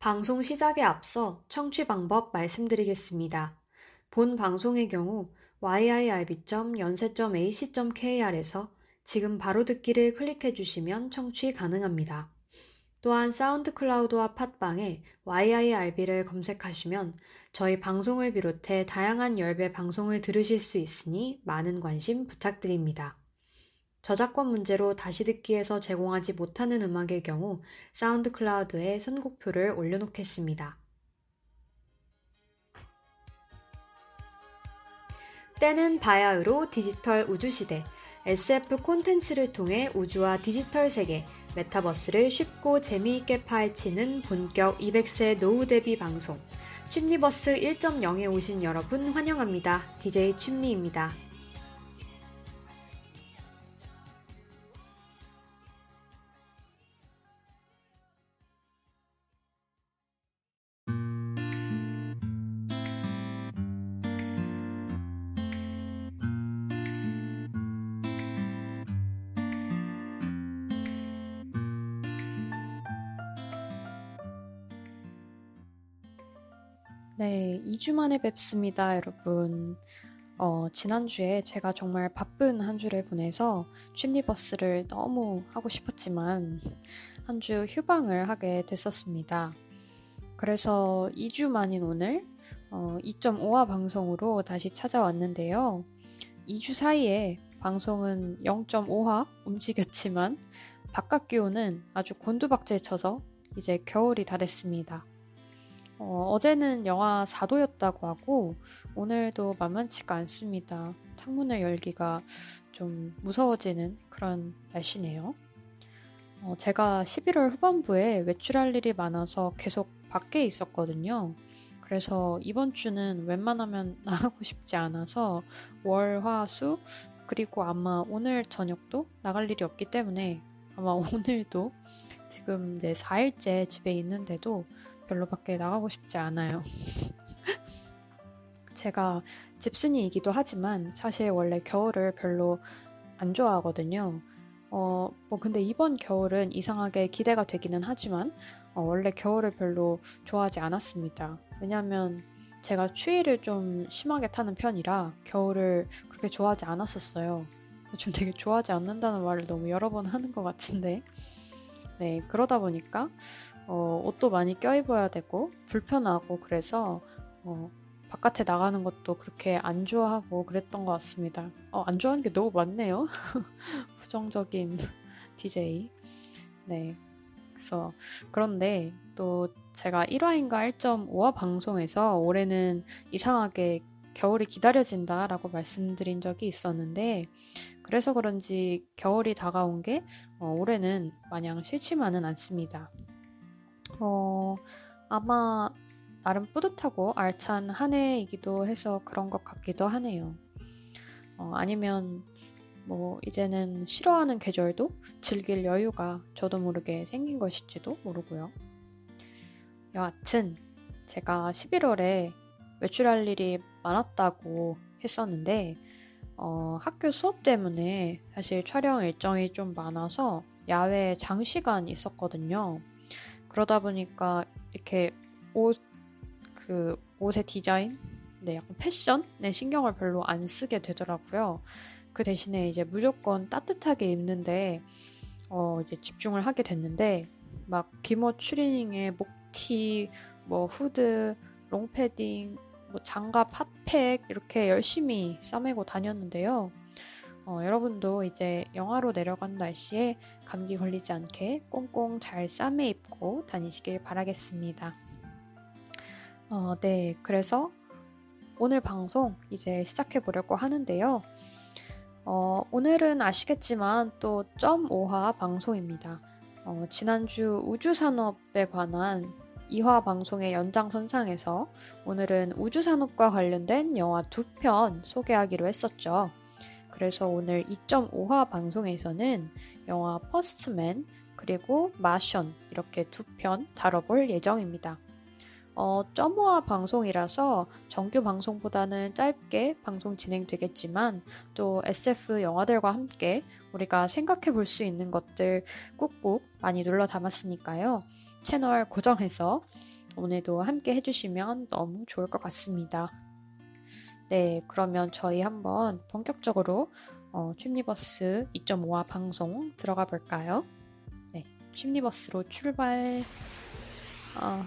방송 시작에 앞서 청취 방법 말씀드리겠습니다. 본 방송의 경우 yirb.연세.ac.kr에서 지금 바로 듣기를 클릭해 주시면 청취 가능합니다. 또한 사운드 클라우드와 팟빵에 yirb를 검색하시면 저희 방송을 비롯해 다양한 열배 방송을 들으실 수 있으니 많은 관심 부탁드립니다. 저작권 문제로 다시 듣기에서 제공하지 못하는 음악의 경우 SoundCloud에 선곡표를 올려놓겠습니다. 때는 바야흐로 디지털 우주시대, SF 콘텐츠를 통해 우주와 디지털 세계, 메타버스를 쉽고 재미있게 파헤치는 본격 200세 노후 대비 방송, 취니버스 1.0에 오신 여러분 환영합니다. DJ 취니입니다. 네, 2주 만에 뵙습니다, 여러분. 어, 지난주에 제가 정말 바쁜 한 주를 보내서 취니버스를 너무 하고 싶었지만 한 주 휴방을 하게 됐었습니다. 그래서 2주 만인 오늘 어, 2.5화 방송으로 다시 찾아왔는데요. 2주 사이에 방송은 0.5화 움직였지만 바깥 기온은 아주 곤두박질 쳐서 이제 겨울이 다 됐습니다. 어, 어제는 영하 4도였다고 하고 오늘도 만만치가 않습니다. 창문을 열기가 좀 무서워지는 그런 날씨네요. 어, 제가 11월 후반부에 외출할 일이 많아서 계속 밖에 있었거든요. 그래서 이번 주는 웬만하면 나가고 싶지 않아서 월, 화, 수 그리고 아마 오늘 저녁도 나갈 일이 없기 때문에 아마 오늘도 지금 이제 4일째 집에 있는데도 별로 밖에 나가고 싶지 않아요. 제가 집순이이기도 하지만 사실 원래 겨울을 별로 안 좋아하거든요. 어, 뭐 근데 이번 겨울은 이상하게 기대가 되기는 하지만 어, 원래 겨울을 별로 좋아하지 않았습니다. 왜냐면 제가 추위를 좀 심하게 타는 편이라 겨울을 그렇게 좋아하지 않았었어요. 좀 되게 좋아하지 않는다는 말을 너무 여러 번 하는 것 같은데. 네, 그러다 보니까 어, 옷도 많이 껴입어야 되고 불편하고 그래서 어, 바깥에 나가는 것도 그렇게 안 좋아하고 그랬던 것 같습니다. 어, 안 좋아하는 게 너무 많네요. 부정적인 DJ. 네. 그래서 그런데 또 제가 1화인가 1.5화 방송에서 올해는 이상하게 겨울이 기다려진다라고 말씀드린 적이 있었는데 그래서 그런지 겨울이 다가온 게 어, 올해는 마냥 싫지만은 않습니다. 어, 아마 나름 뿌듯하고 알찬 한 해이기도 해서 그런 것 같기도 하네요. 어, 아니면 뭐 이제는 싫어하는 계절도 즐길 여유가 저도 모르게 생긴 것일지도 모르고요. 여하튼 제가 11월에 외출할 일이 많았다고 했었는데 어, 학교 수업 때문에 사실 촬영 일정이 좀 많아서 야외 장시간 있었거든요. 그러다 보니까 이렇게 옷, 그 옷의 디자인, 네, 약간 패션에 신경을 별로 안 쓰게 되더라고요. 그 대신에 이제 무조건 따뜻하게 입는데, 어, 이제 집중을 하게 됐는데, 막 기모 추리닝에 목티, 뭐 후드, 롱패딩, 뭐 장갑, 핫팩 이렇게 열심히 싸매고 다녔는데요. 어, 여러분도 이제 영하로 내려간 날씨에 감기 걸리지 않게 꽁꽁 잘 싸매 입고 다니시길 바라겠습니다. 어, 네, 그래서 오늘 방송 이제 시작해 보려고 하는데요. 어, 오늘은 아시겠지만 또 0.5화 방송입니다. 어, 지난주 우주산업에 관한 2화 방송의 연장선상에서 오늘은 우주산업과 관련된 영화 두 편 소개하기로 했었죠. 그래서 오늘 2.5화 방송에서는 영화 퍼스트맨 그리고 마션 이렇게 두 편 다뤄볼 예정입니다. 어, 점오화 방송이라서 정규 방송보다는 짧게 방송 진행되겠지만 또 SF 영화들과 함께 우리가 생각해 볼 수 있는 것들 꾹꾹 많이 눌러 담았으니까요. 채널 고정해서 오늘도 함께 해주시면 너무 좋을 것 같습니다. 네, 그러면 저희 한번 본격적으로 어, 춤니버스 2.5화 방송 들어가 볼까요? 네, 춤니버스로 출발. 어,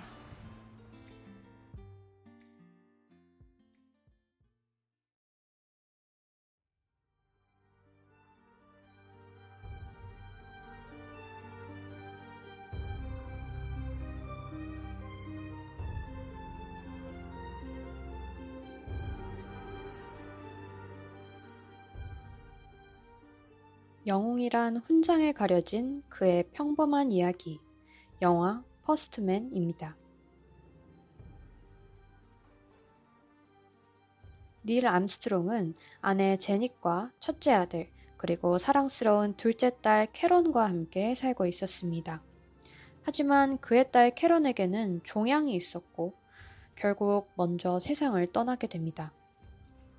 영웅이란 훈장에 가려진 그의 평범한 이야기. 영화 퍼스트맨입니다. 닐 암스트롱은 아내 재닛과 첫째 아들, 그리고 사랑스러운 둘째 딸 캐런과 함께 살고 있었습니다. 하지만 그의 딸 캐런에게는 종양이 있었고, 결국 먼저 세상을 떠나게 됩니다.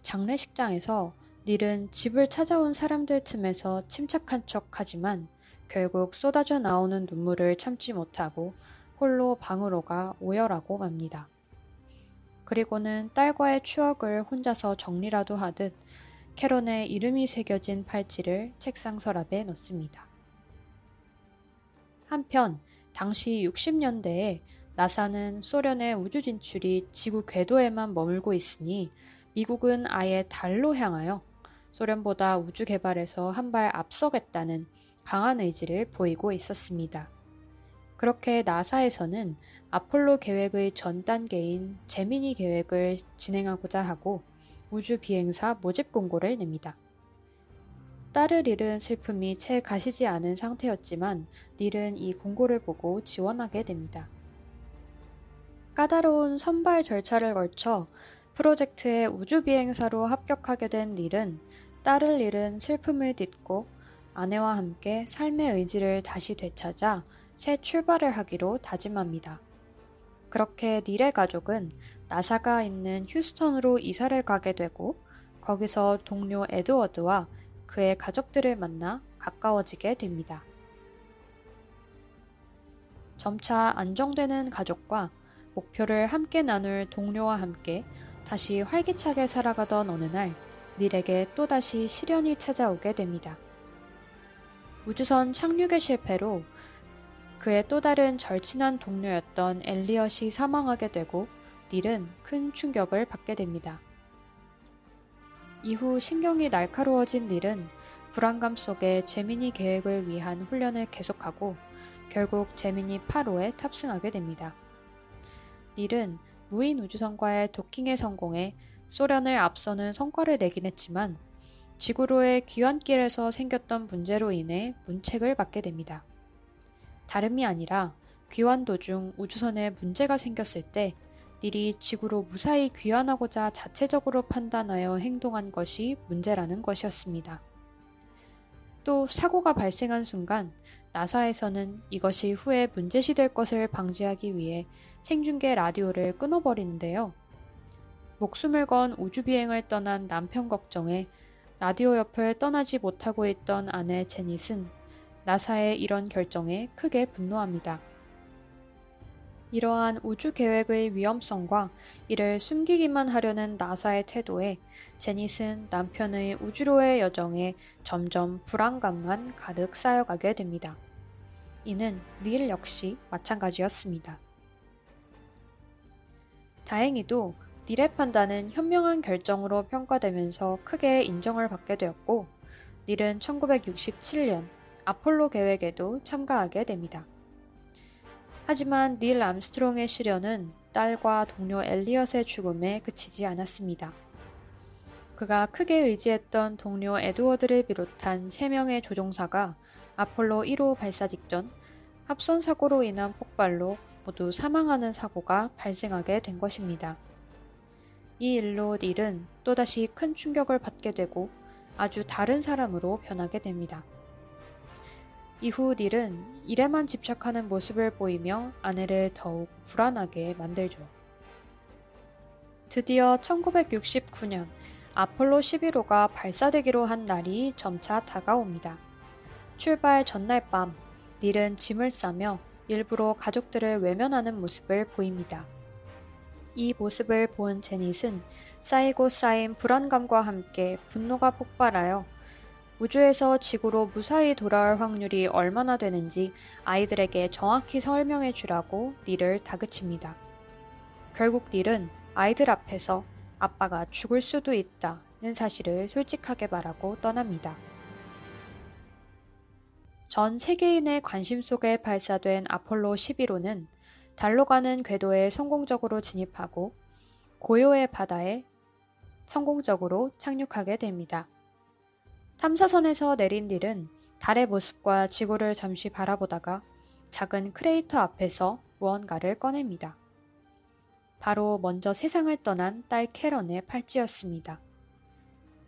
장례식장에서 닐은 집을 찾아온 사람들 틈에서 침착한 척 하지만 결국 쏟아져 나오는 눈물을 참지 못하고 홀로 방으로 가 오열하고 맙니다. 그리고는 딸과의 추억을 혼자서 정리라도 하듯 캐런의 이름이 새겨진 팔찌를 책상 서랍에 넣습니다. 한편 당시 60년대에 나사는 소련의 우주 진출이 지구 궤도에만 머물고 있으니 미국은 아예 달로 향하여 소련보다 우주 개발에서 한 발 앞서겠다는 강한 의지를 보이고 있었습니다. 그렇게 나사에서는 아폴로 계획의 전 단계인 제미니 계획을 진행하고자 하고 우주 비행사 모집 공고를 냅니다. 딸을 잃은 슬픔이 채 가시지 않은 상태였지만 닐은 이 공고를 보고 지원하게 됩니다. 까다로운 선발 절차를 걸쳐 프로젝트의 우주 비행사로 합격하게 된 닐은 딸을 잃은 슬픔을 딛고 아내와 함께 삶의 의지를 다시 되찾아 새 출발을 하기로 다짐합니다. 그렇게 닐의 가족은 나사가 있는 휴스턴으로 이사를 가게 되고 거기서 동료 에드워드와 그의 가족들을 만나 가까워지게 됩니다. 점차 안정되는 가족과 목표를 함께 나눌 동료와 함께 다시 활기차게 살아가던 어느 날 닐에게 또다시 시련이 찾아오게 됩니다. 우주선 착륙의 실패로 그의 또 다른 절친한 동료였던 엘리엇이 사망하게 되고 닐은 큰 충격을 받게 됩니다. 이후 신경이 날카로워진 닐은 불안감 속에 제미니 계획을 위한 훈련을 계속하고 결국 제미니 8호에 탑승하게 됩니다. 닐은 무인 우주선과의 도킹에 성공해 소련을 앞서는 성과를 내긴 했지만 지구로의 귀환길에서 생겼던 문제로 인해 문책을 받게 됩니다. 다름이 아니라 귀환 도중 우주선에 문제가 생겼을 때 닐이 지구로 무사히 귀환하고자 자체적으로 판단하여 행동한 것이 문제라는 것이었습니다. 또 사고가 발생한 순간 나사에서는 이것이 후에 문제시 될 것을 방지하기 위해 생중계 라디오를 끊어버리는데요. 목숨을 건 우주비행을 떠난 남편 걱정에 라디오 옆을 떠나지 못하고 있던 아내 제닛은 나사의 이런 결정에 크게 분노합니다. 이러한 우주 계획의 위험성과 이를 숨기기만 하려는 나사의 태도에 제닛은 남편의 우주로의 여정에 점점 불안감만 가득 쌓여가게 됩니다. 이는 닐 역시 마찬가지였습니다. 다행히도 닐의 판단은 현명한 결정으로 평가되면서 크게 인정을 받게 되었고, 닐은 1967년 아폴로 계획에도 참가하게 됩니다. 하지만 닐 암스트롱의 시련은 딸과 동료 엘리엇의 죽음에 그치지 않았습니다. 그가 크게 의지했던 동료 에드워드를 비롯한 3명의 조종사가 아폴로 1호 발사 직전 합선 사고로 인한 폭발로 모두 사망하는 사고가 발생하게 된 것입니다. 이 일로 닐은 또다시 큰 충격을 받게 되고 아주 다른 사람으로 변하게 됩니다. 이후 닐은 일에만 집착하는 모습을 보이며 아내를 더욱 불안하게 만들죠. 드디어 1969년 아폴로 11호가 발사되기로 한 날이 점차 다가옵니다. 출발 전날 밤 닐은 짐을 싸며 일부러 가족들을 외면하는 모습을 보입니다. 이 모습을 본 제닛은 쌓이고 쌓인 불안감과 함께 분노가 폭발하여 우주에서 지구로 무사히 돌아올 확률이 얼마나 되는지 아이들에게 정확히 설명해 주라고 닐을 다그칩니다. 결국 닐은 아이들 앞에서 아빠가 죽을 수도 있다는 사실을 솔직하게 말하고 떠납니다. 전 세계인의 관심 속에 발사된 아폴로 11호는 달로 가는 궤도에 성공적으로 진입하고 고요의 바다에 성공적으로 착륙하게 됩니다. 탐사선에서 내린 딜은 달의 모습과 지구를 잠시 바라보다가 작은 크레이터 앞에서 무언가를 꺼냅니다. 바로 먼저 세상을 떠난 딸 캐런의 팔찌였습니다.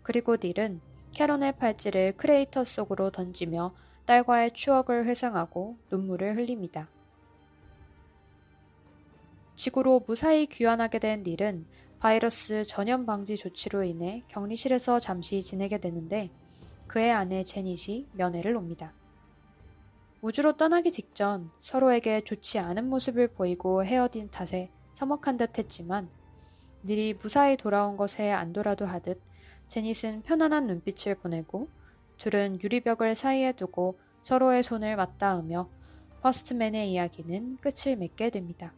그리고 닐은 캐런의 팔찌를 크레이터 속으로 던지며 딸과의 추억을 회상하고 눈물을 흘립니다. 지구로 무사히 귀환하게 된 닐은 바이러스 전염 방지 조치로 인해 격리실에서 잠시 지내게 되는데 그의 아내 제닛이 면회를 옵니다. 우주로 떠나기 직전 서로에게 좋지 않은 모습을 보이고 헤어진 탓에 서먹한 듯 했지만 닐이 무사히 돌아온 것에 안도라도 하듯 제닛은 편안한 눈빛을 보내고 둘은 유리벽을 사이에 두고 서로의 손을 맞닿으며 퍼스트맨의 이야기는 끝을 맺게 됩니다.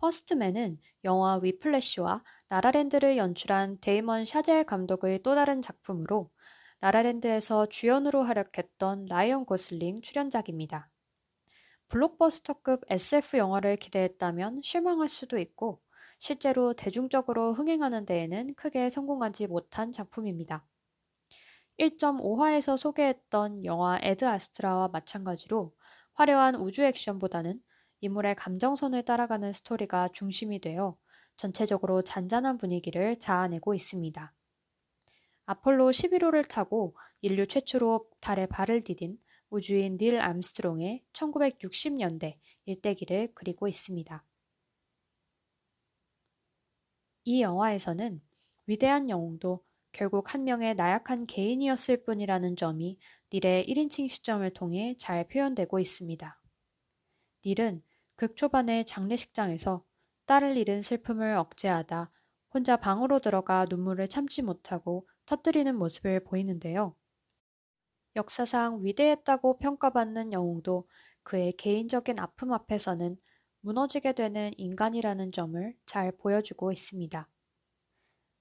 퍼스트맨은 영화 위플래시와 라라랜드를 연출한 데이미언 샤젤 감독의 또 다른 작품으로 라라랜드에서 주연으로 활약했던 라이언 고슬링 출연작입니다. 블록버스터급 SF 영화를 기대했다면 실망할 수도 있고 실제로 대중적으로 흥행하는 데에는 크게 성공하지 못한 작품입니다. 1.5화에서 소개했던 영화 에드 아스트라와 마찬가지로 화려한 우주 액션보다는 인물의 감정선을 따라가는 스토리가 중심이 되어 전체적으로 잔잔한 분위기를 자아내고 있습니다. 아폴로 11호를 타고 인류 최초로 달에 발을 디딘 우주인 닐 암스트롱의 1960년대 일대기를 그리고 있습니다. 이 영화에서는 위대한 영웅도 결국 한 명의 나약한 개인이었을 뿐이라는 점이 닐의 1인칭 시점을 통해 잘 표현되고 있습니다. 닐은 극 초반의 장례식장에서 딸을 잃은 슬픔을 억제하다 혼자 방으로 들어가 눈물을 참지 못하고 터뜨리는 모습을 보이는데요. 역사상 위대했다고 평가받는 영웅도 그의 개인적인 아픔 앞에서는 무너지게 되는 인간이라는 점을 잘 보여주고 있습니다.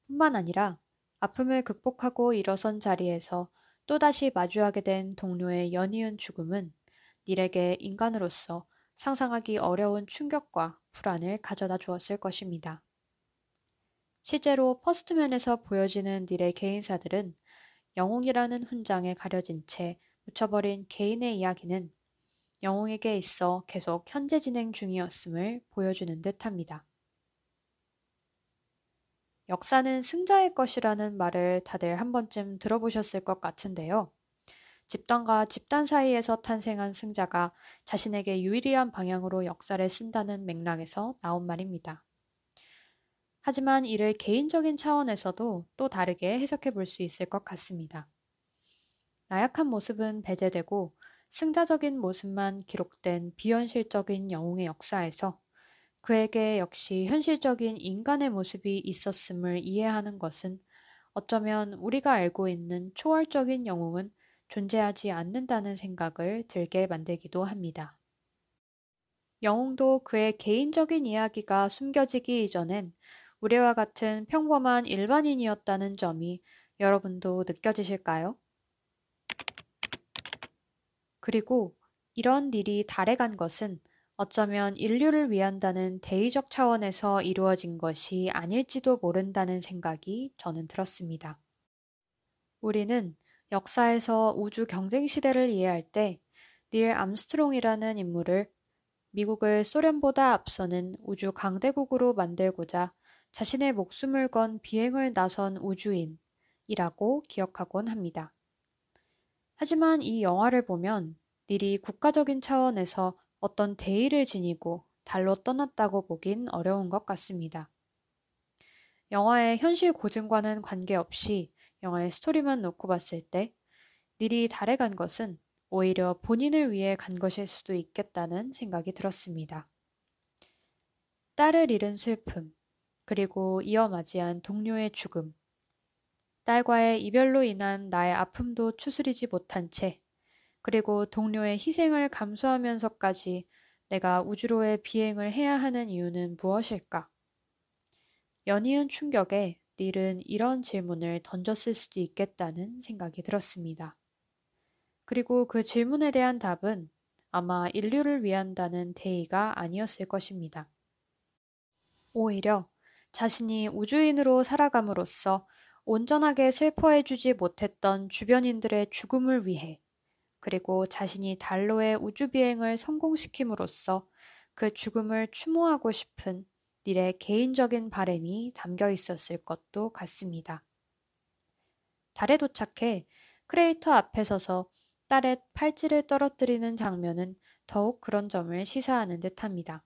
뿐만 아니라 아픔을 극복하고 일어선 자리에서 또다시 마주하게 된 동료의 연이은 죽음은 닐에게 인간으로서 상상하기 어려운 충격과 불안을 가져다 주었을 것입니다. 실제로 퍼스트맨에서 보여지는 닐의 개인사들은 영웅이라는 훈장에 가려진 채 묻혀버린 개인의 이야기는 영웅에게 있어 계속 현재 진행 중이었음을 보여주는 듯 합니다. 역사는 승자의 것이라는 말을 다들 한 번쯤 들어보셨을 것 같은데요. 집단과 집단 사이에서 탄생한 승자가 자신에게 유리한 방향으로 역사를 쓴다는 맥락에서 나온 말입니다. 하지만 이를 개인적인 차원에서도 또 다르게 해석해 볼 수 있을 것 같습니다. 나약한 모습은 배제되고 승자적인 모습만 기록된 비현실적인 영웅의 역사에서 그에게 역시 현실적인 인간의 모습이 있었음을 이해하는 것은 어쩌면 우리가 알고 있는 초월적인 영웅은 존재하지 않는다는 생각을 들게 만들기도 합니다. 영웅도 그의 개인적인 이야기가 숨겨지기 이전엔 우리와 같은 평범한 일반인이었다는 점이 여러분도 느껴지실까요? 그리고 이런 닐이 달에 간 것은 어쩌면 인류를 위한다는 대의적 차원에서 이루어진 것이 아닐지도 모른다는 생각이 저는 들었습니다. 우리는 역사에서 우주 경쟁 시대를 이해할 때 닐 암스트롱이라는 인물을 미국을 소련보다 앞서는 우주 강대국으로 만들고자 자신의 목숨을 건 비행을 나선 우주인이라고 기억하곤 합니다. 하지만 이 영화를 보면 닐이 국가적인 차원에서 어떤 대의를 지니고 달로 떠났다고 보긴 어려운 것 같습니다. 영화의 현실 고증과는 관계없이 영화의 스토리만 놓고 봤을 때 닐이 달에 간 것은 오히려 본인을 위해 간 것일 수도 있겠다는 생각이 들었습니다. 딸을 잃은 슬픔, 그리고 이어 맞이한 동료의 죽음, 딸과의 이별로 인한 나의 아픔도 추스리지 못한 채, 그리고 동료의 희생을 감수하면서까지 내가 우주로의 비행을 해야 하는 이유는 무엇일까? 연이은 충격에 닐은 이런 질문을 던졌을 수도 있겠다는 생각이 들었습니다. 그리고 그 질문에 대한 답은 아마 인류를 위한다는 대의가 아니었을 것입니다. 오히려 자신이 우주인으로 살아감으로써 온전하게 슬퍼해주지 못했던 주변인들의 죽음을 위해 그리고 자신이 달로의 우주비행을 성공시킴으로써 그 죽음을 추모하고 싶은 닐의 개인적인 바램이 담겨 있었을 것도 같습니다. 달에 도착해 크레이터 앞에 서서 딸의 팔찌를 떨어뜨리는 장면은 더욱 그런 점을 시사하는 듯 합니다.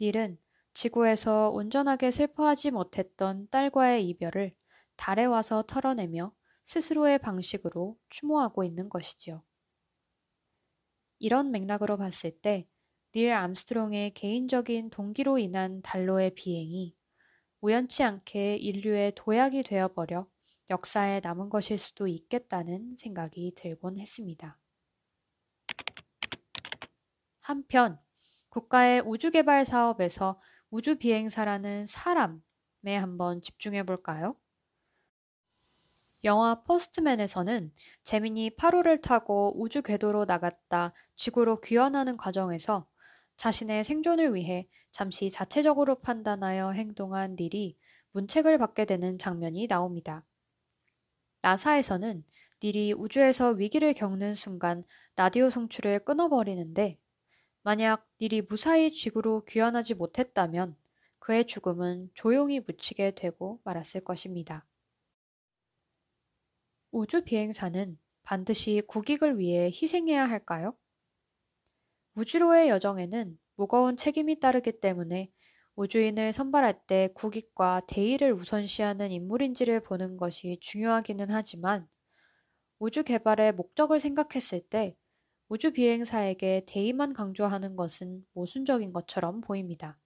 닐은 지구에서 온전하게 슬퍼하지 못했던 딸과의 이별을 달에 와서 털어내며 스스로의 방식으로 추모하고 있는 것이지요. 이런 맥락으로 봤을 때 닐 암스트롱의 개인적인 동기로 인한 달로의 비행이 우연치 않게 인류의 도약이 되어버려 역사에 남은 것일 수도 있겠다는 생각이 들곤 했습니다. 한편 국가의 우주개발 사업에서 우주비행사라는 사람에 한번 집중해 볼까요? 영화 퍼스트맨에서는 재민이 8호를 타고 우주 궤도로 나갔다 지구로 귀환하는 과정에서 자신의 생존을 위해 잠시 자체적으로 판단하여 행동한 닐이 문책을 받게 되는 장면이 나옵니다. 나사에서는 닐이 우주에서 위기를 겪는 순간 라디오 송출을 끊어버리는데 만약 닐이 무사히 지구로 귀환하지 못했다면 그의 죽음은 조용히 묻히게 되고 말았을 것입니다. 우주 비행사는 반드시 국익을 위해 희생해야 할까요? 우주로의 여정에는 무거운 책임이 따르기 때문에 우주인을 선발할 때 국익과 대의를 우선시하는 인물인지를 보는 것이 중요하기는 하지만 우주 개발의 목적을 생각했을 때 우주 비행사에게 대의만 강조하는 것은 모순적인 것처럼 보입니다.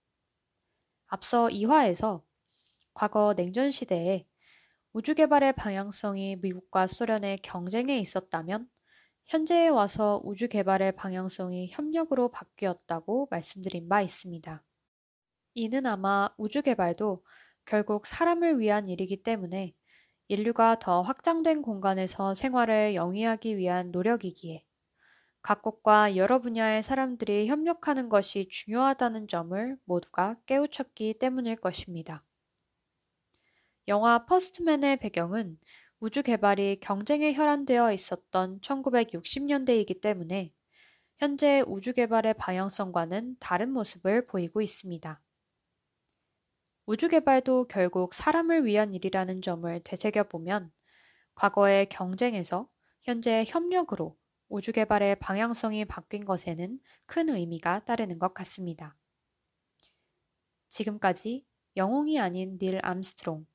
앞서 2화에서 과거 냉전 시대에 우주 개발의 방향성이 미국과 소련의 경쟁에 있었다면 현재에 와서 우주 개발의 방향성이 협력으로 바뀌었다고 말씀드린 바 있습니다. 이는 아마 우주 개발도 결국 사람을 위한 일이기 때문에 인류가 더 확장된 공간에서 생활을 영위하기 위한 노력이기에 각국과 여러 분야의 사람들이 협력하는 것이 중요하다는 점을 모두가 깨우쳤기 때문일 것입니다. 영화 퍼스트맨의 배경은 우주 개발이 경쟁에 혈안되어 있었던 1960년대이기 때문에 현재 우주 개발의 방향성과는 다른 모습을 보이고 있습니다. 우주 개발도 결국 사람을 위한 일이라는 점을 되새겨보면 과거의 경쟁에서 현재 협력으로 우주 개발의 방향성이 바뀐 것에는 큰 의미가 따르는 것 같습니다. 지금까지 영웅이 아닌 닐 암스트롱,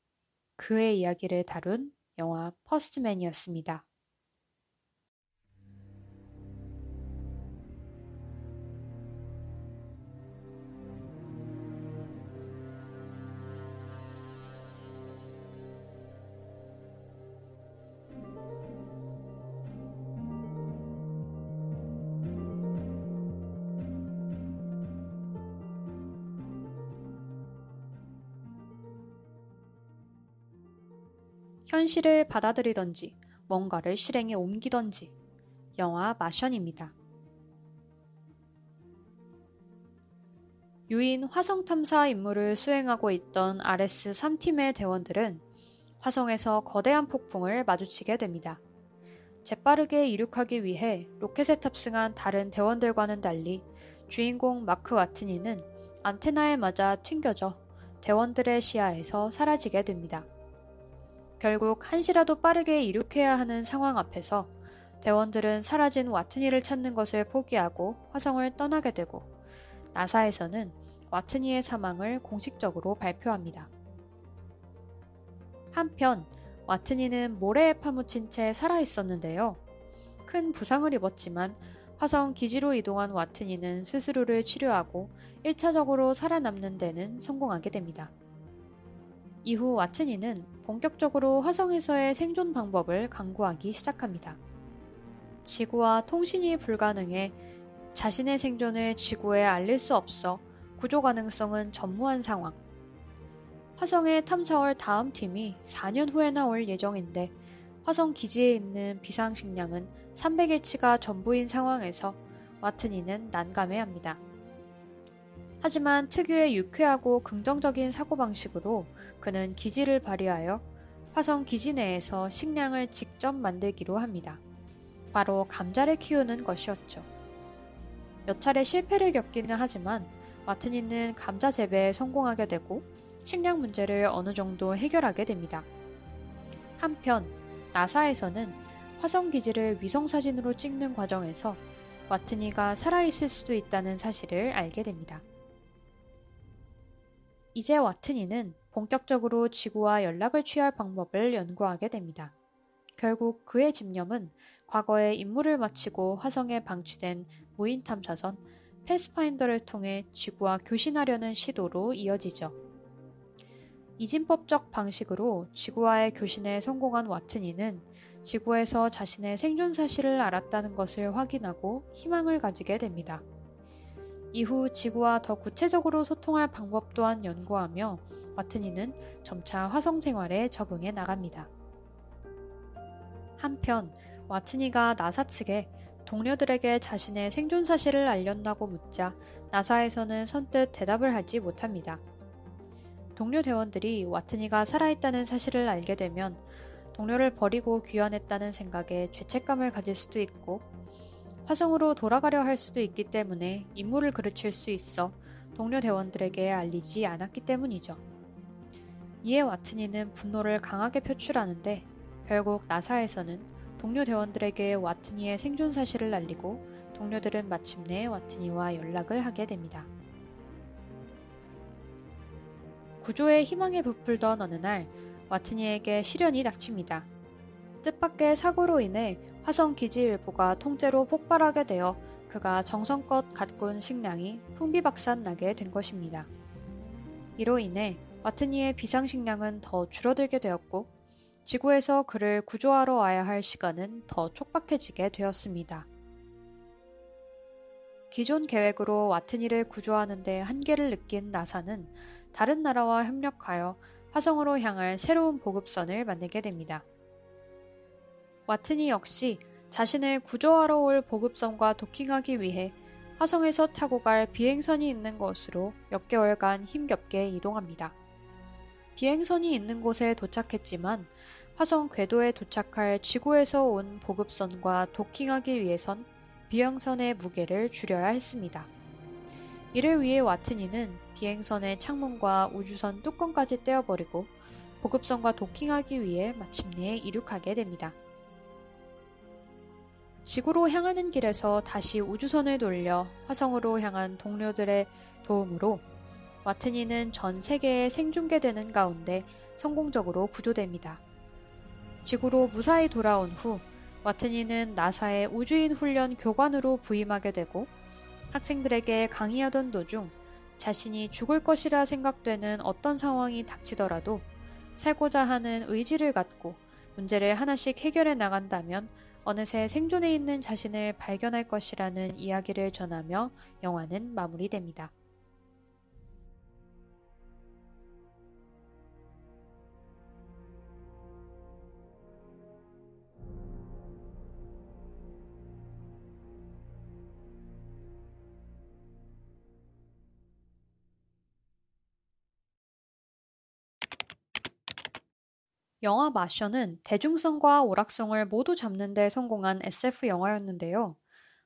그의 이야기를 다룬 영화 퍼스트맨이었습니다. 현실을 받아들이던지 뭔가를 실행에 옮기던지 영화 마션입니다. 유인 화성 탐사 임무를 수행하고 있던 RS-3팀의 대원들은 화성에서 거대한 폭풍을 마주치게 됩니다. 재빠르게 이륙하기 위해 로켓에 탑승한 다른 대원들과는 달리 주인공 마크 와트니는 안테나에 맞아 튕겨져 대원들의 시야에서 사라지게 됩니다. 결국 한시라도 빠르게 이륙해야 하는 상황 앞에서 대원들은 사라진 와트니를 찾는 것을 포기하고 화성을 떠나게 되고 나사에서는 와트니의 사망을 공식적으로 발표합니다. 한편 와트니는 모래에 파묻힌 채 살아 있었는데요. 큰 부상을 입었지만 화성 기지로 이동한 와트니는 스스로를 치료하고 1차적으로 살아남는 데는 성공하게 됩니다. 이후 와트니는 본격적으로 화성에서의 생존 방법을 강구하기 시작합니다. 지구와 통신이 불가능해 자신의 생존을 지구에 알릴 수 없어 구조 가능성은 전무한 상황. 화성에 탐사할 다음 팀이 4년 후에 나올 예정인데 화성 기지에 있는 비상 식량은 300일치가 전부인 상황에서 와트니는 난감해합니다. 하지만 특유의 유쾌하고 긍정적인 사고방식으로 그는 기지를 발휘하여 화성 기지 내에서 식량을 직접 만들기로 합니다. 바로 감자를 키우는 것이었죠. 몇 차례 실패를 겪기는 하지만 와트니는 감자 재배에 성공하게 되고 식량 문제를 어느 정도 해결하게 됩니다. 한편 나사에서는 화성 기지를 위성 사진으로 찍는 과정에서 와트니가 살아있을 수도 있다는 사실을 알게 됩니다. 이제 와트니는 본격적으로 지구와 연락을 취할 방법을 연구하게 됩니다. 결국 그의 집념은 과거에 임무를 마치고 화성에 방치된 무인 탐사선 패스파인더를 통해 지구와 교신하려는 시도로 이어지죠. 이진법적 방식으로 지구와의 교신에 성공한 와트니는 지구에서 자신의 생존 사실을 알았다는 것을 확인하고 희망을 가지게 됩니다. 이후 지구와 더 구체적으로 소통할 방법 또한 연구하며 와트니는 점차 화성 생활에 적응해 나갑니다. 한편 와트니가 나사 측에 동료들에게 자신의 생존 사실을 알렸다고 묻자 나사에서는 선뜻 대답을 하지 못합니다. 동료 대원들이 와트니가 살아있다는 사실을 알게 되면 동료를 버리고 귀환했다는 생각에 죄책감을 가질 수도 있고 화성으로 돌아가려 할 수도 있기 때문에 임무를 그르칠 수 있어 동료 대원들에게 알리지 않았기 때문이죠. 이에 와트니는 분노를 강하게 표출하는데 결국 나사에서는 동료 대원들에게 와트니의 생존 사실을 알리고 동료들은 마침내 와트니와 연락을 하게 됩니다. 구조의 희망에 부풀던 어느 날 와트니에게 시련이 닥칩니다. 뜻밖의 사고로 인해 화성 기지 일부가 통째로 폭발하게 되어 그가 정성껏 가꾼 식량이 풍비박산 나게 된 것입니다. 이로 인해 와트니의 비상식량은 더 줄어들게 되었고 지구에서 그를 구조하러 와야 할 시간은 더 촉박해지게 되었습니다. 기존 계획으로 와트니를 구조하는 데 한계를 느낀 나사는 다른 나라와 협력하여 화성으로 향할 새로운 보급선을 만들게 됩니다. 와트니 역시 자신을 구조하러 올 보급선과 도킹하기 위해 화성에서 타고 갈 비행선이 있는 곳으로 몇 개월간 힘겹게 이동합니다. 비행선이 있는 곳에 도착했지만 화성 궤도에 도착할 지구에서 온 보급선과 도킹하기 위해선 비행선의 무게를 줄여야 했습니다. 이를 위해 와트니는 비행선의 창문과 우주선 뚜껑까지 떼어버리고 보급선과 도킹하기 위해 마침내 이륙하게 됩니다. 지구로 향하는 길에서 다시 우주선을 돌려 화성으로 향한 동료들의 도움으로 와트니는 전 세계에 생중계되는 가운데 성공적으로 구조됩니다. 지구로 무사히 돌아온 후 와트니는 나사의 우주인 훈련 교관으로 부임하게 되고 학생들에게 강의하던 도중 자신이 죽을 것이라 생각되는 어떤 상황이 닥치더라도 살고자 하는 의지를 갖고 문제를 하나씩 해결해 나간다면 어느새 생존해 있는 자신을 발견할 것이라는 이야기를 전하며 영화는 마무리됩니다. 영화 마셔는 대중성과 오락성을 모두 잡는 데 성공한 SF 영화였는데요.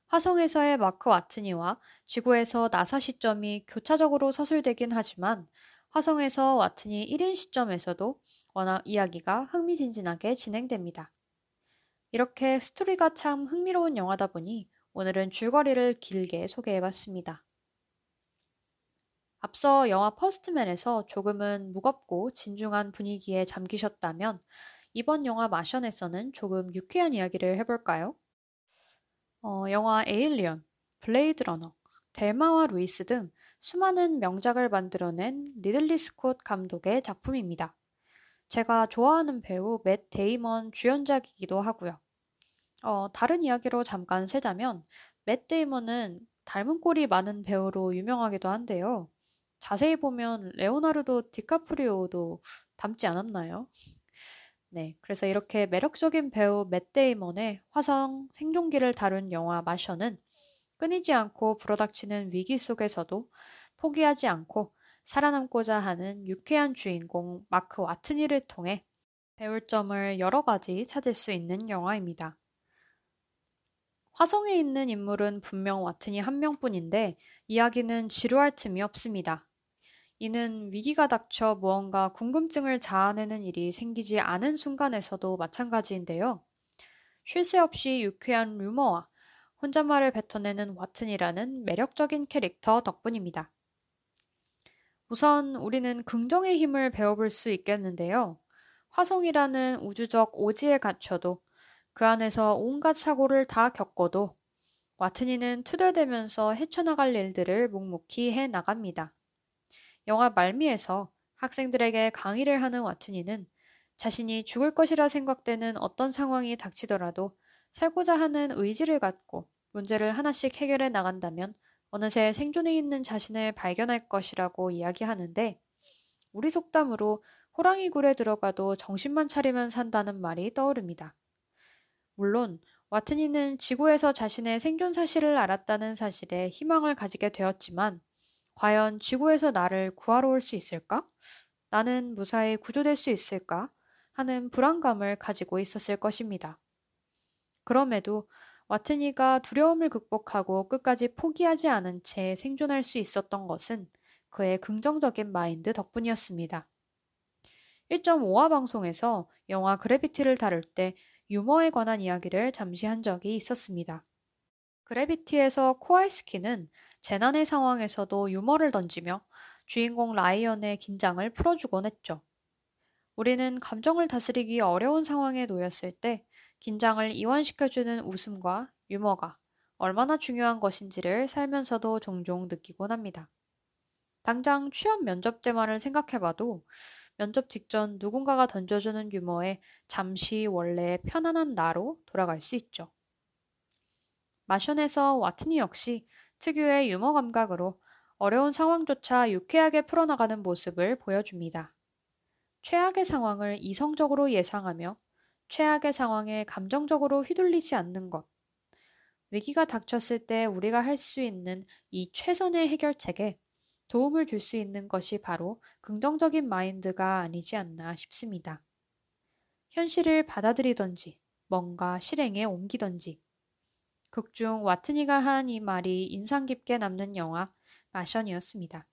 화성에서의 마크 와트니와 지구에서 나사 시점이 교차적으로 서술되긴 하지만 화성에서 와트니 1인 시점에서도 워낙 이야기가 흥미진진하게 진행됩니다. 이렇게 스토리가 참 흥미로운 영화다 보니 오늘은 줄거리를 길게 소개해봤습니다. 앞서 영화 퍼스트맨에서 조금은 무겁고 진중한 분위기에 잠기셨다면 이번 영화 마션에서는 조금 유쾌한 이야기를 해볼까요? 어, 영화 에일리언, 블레이드 러너, 델마와 루이스 등 수많은 명작을 만들어낸 리들리 스콧 감독의 작품입니다. 제가 좋아하는 배우 맷 데이먼 주연작이기도 하고요. 어, 다른 이야기로 잠깐 세자면 맷 데이먼은 닮은 꼴이 많은 배우로 유명하기도 한데요. 자세히 보면 레오나르도 디카프리오도 닮지 않았나요? 네, 그래서 이렇게 매력적인 배우 맷 데이먼의 화성 생존기를 다룬 영화 마션은 끊이지 않고 불어닥치는 위기 속에서도 포기하지 않고 살아남고자 하는 유쾌한 주인공 마크 와트니를 통해 배울 점을 여러 가지 찾을 수 있는 영화입니다. 화성에 있는 인물은 분명 와트니 한 명뿐인데 이야기는 지루할 틈이 없습니다. 이는 위기가 닥쳐 무언가 궁금증을 자아내는 일이 생기지 않은 순간에서도 마찬가지인데요. 쉴 새 없이 유쾌한 루머와 혼잣말을 뱉어내는 와튼이라는 매력적인 캐릭터 덕분입니다. 우선 우리는 긍정의 힘을 배워볼 수 있겠는데요. 화성이라는 우주적 오지에 갇혀도 그 안에서 온갖 사고를 다 겪어도 와트니는 투덜대면서 헤쳐나갈 일들을 묵묵히 해 나갑니다. 영화 말미에서 학생들에게 강의를 하는 와트니는 자신이 죽을 것이라 생각되는 어떤 상황이 닥치더라도 살고자 하는 의지를 갖고 문제를 하나씩 해결해 나간다면 어느새 생존해 있는 자신을 발견할 것이라고 이야기하는데 우리 속담으로 호랑이 굴에 들어가도 정신만 차리면 산다는 말이 떠오릅니다. 물론 와트니는 지구에서 자신의 생존 사실을 알았다는 사실에 희망을 가지게 되었지만 과연 지구에서 나를 구하러 올 수 있을까? 나는 무사히 구조될 수 있을까? 하는 불안감을 가지고 있었을 것입니다. 그럼에도 와트니가 두려움을 극복하고 끝까지 포기하지 않은 채 생존할 수 있었던 것은 그의 긍정적인 마인드 덕분이었습니다. 1.5화 방송에서 영화 그래비티를 다룰 때 유머에 관한 이야기를 잠시 한 적이 있었습니다. 그래비티에서 코알스키는 재난의 상황에서도 유머를 던지며 주인공 라이언의 긴장을 풀어주곤 했죠. 우리는 감정을 다스리기 어려운 상황에 놓였을 때 긴장을 이완시켜주는 웃음과 유머가 얼마나 중요한 것인지를 살면서도 종종 느끼곤 합니다. 당장 취업 면접 때만을 생각해봐도 면접 직전 누군가가 던져주는 유머에 잠시 원래 편안한 나로 돌아갈 수 있죠. 마션에서 와트니 역시 특유의 유머 감각으로 어려운 상황조차 유쾌하게 풀어나가는 모습을 보여줍니다. 최악의 상황을 이성적으로 예상하며 최악의 상황에 감정적으로 휘둘리지 않는 것. 위기가 닥쳤을 때 우리가 할 수 있는 이 최선의 해결책에 도움을 줄 수 있는 것이 바로 긍정적인 마인드가 아니지 않나 싶습니다. 현실을 받아들이던지 뭔가 실행에 옮기던지 극중 와트니가 한 이 말이 인상 깊게 남는 영화 마션이었습니다.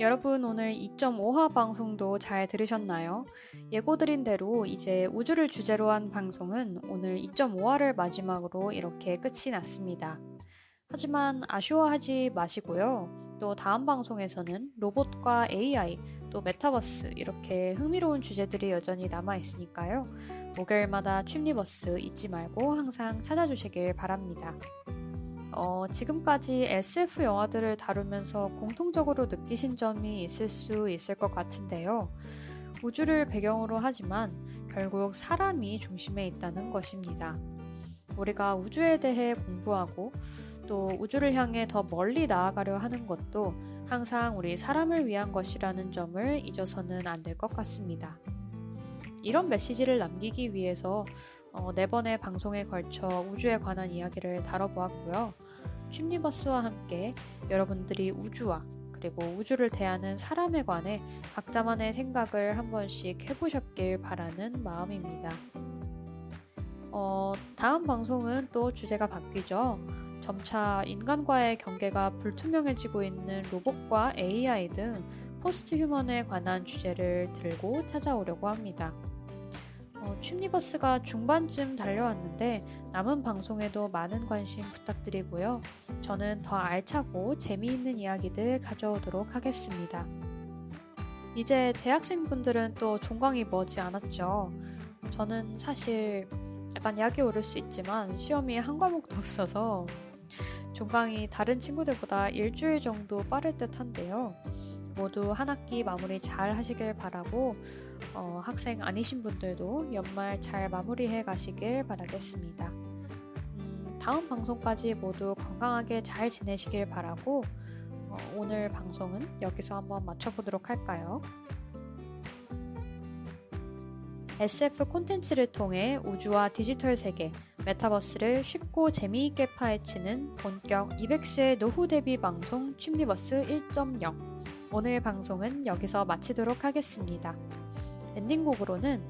여러분 오늘 2.5화 방송도 잘 들으셨나요? 예고드린 대로 이제 우주를 주제로 한 방송은 오늘 2.5화를 마지막으로 이렇게 끝이 났습니다. 하지만 아쉬워하지 마시고요. 또 다음 방송에서는 로봇과 AI, 또 메타버스 이렇게 흥미로운 주제들이 여전히 남아 있으니까요. 목요일마다 춤니버스 잊지 말고 항상 찾아주시길 바랍니다. 어, 지금까지 SF 영화들을 다루면서 공통적으로 느끼신 점이 있을 수 있을 것 같은데요. 우주를 배경으로 하지만 결국 사람이 중심에 있다는 것입니다. 우리가 우주에 대해 공부하고 또 우주를 향해 더 멀리 나아가려 하는 것도 항상 우리 사람을 위한 것이라는 점을 잊어서는 안 될 것 같습니다. 이런 메시지를 남기기 위해서 어, 네 번의 방송에 걸쳐 우주에 관한 이야기를 다뤄보았고요. 춤니버스와 함께 여러분들이 우주와 그리고 우주를 대하는 사람에 관해 각자만의 생각을 한 번씩 해보셨길 바라는 마음입니다. 어, 다음 방송은 또 주제가 바뀌죠. 점차 인간과의 경계가 불투명해지고 있는 로봇과 AI 등 post human에 관한 주제를 들고 찾아오려고 합니다. 어, 춤니버스가 중반쯤 달려왔는데 남은 방송에도 많은 관심 부탁드리고요. 저는 더 알차고 재미있는 이야기들 가져오도록 하겠습니다. 이제 대학생분들은 또 종강이 머지 않았죠. 저는 사실 약간 약이 오를 수 있지만 시험이 한 과목도 없어서 종강이 다른 친구들보다 일주일 정도 빠를 듯 한데요. 모두 한 학기 마무리 잘 하시길 바라고 어, 학생 아니신 분들도 연말 잘 마무리해 가시길 바라겠습니다. 음, 다음 방송까지 모두 건강하게 잘 지내시길 바라고 어, 오늘 방송은 여기서 한번 마쳐보도록 할까요? SF 콘텐츠를 통해 우주와 디지털 세계, 메타버스를 쉽고 재미있게 파헤치는 본격 이벡스의 노후 대비 방송 취미버스 1.0. 오늘 방송은 여기서 마치도록 하겠습니다. 엔딩곡으로는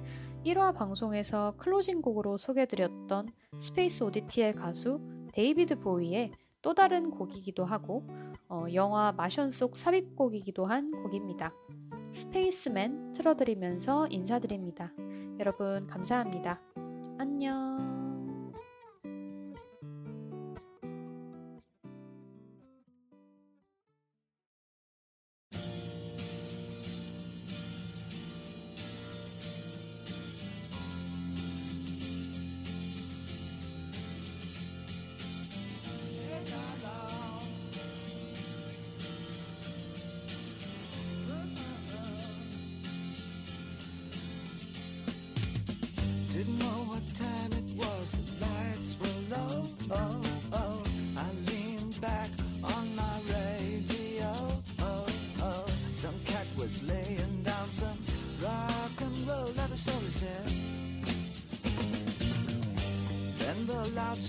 1화 방송에서 closing 곡으로 소개드렸던 Space Oddity의 가수 데이비드 보위의 또 다른 곡이기도 하고 어, 영화 마션 속 삽입곡이기도 한 곡입니다. Spaceman 틀어드리면서 인사드립니다. 여러분 감사합니다. 안녕.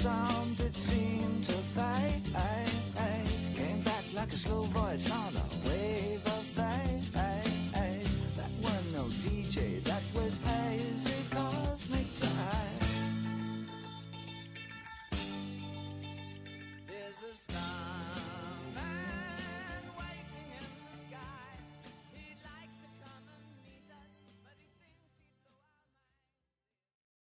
Sound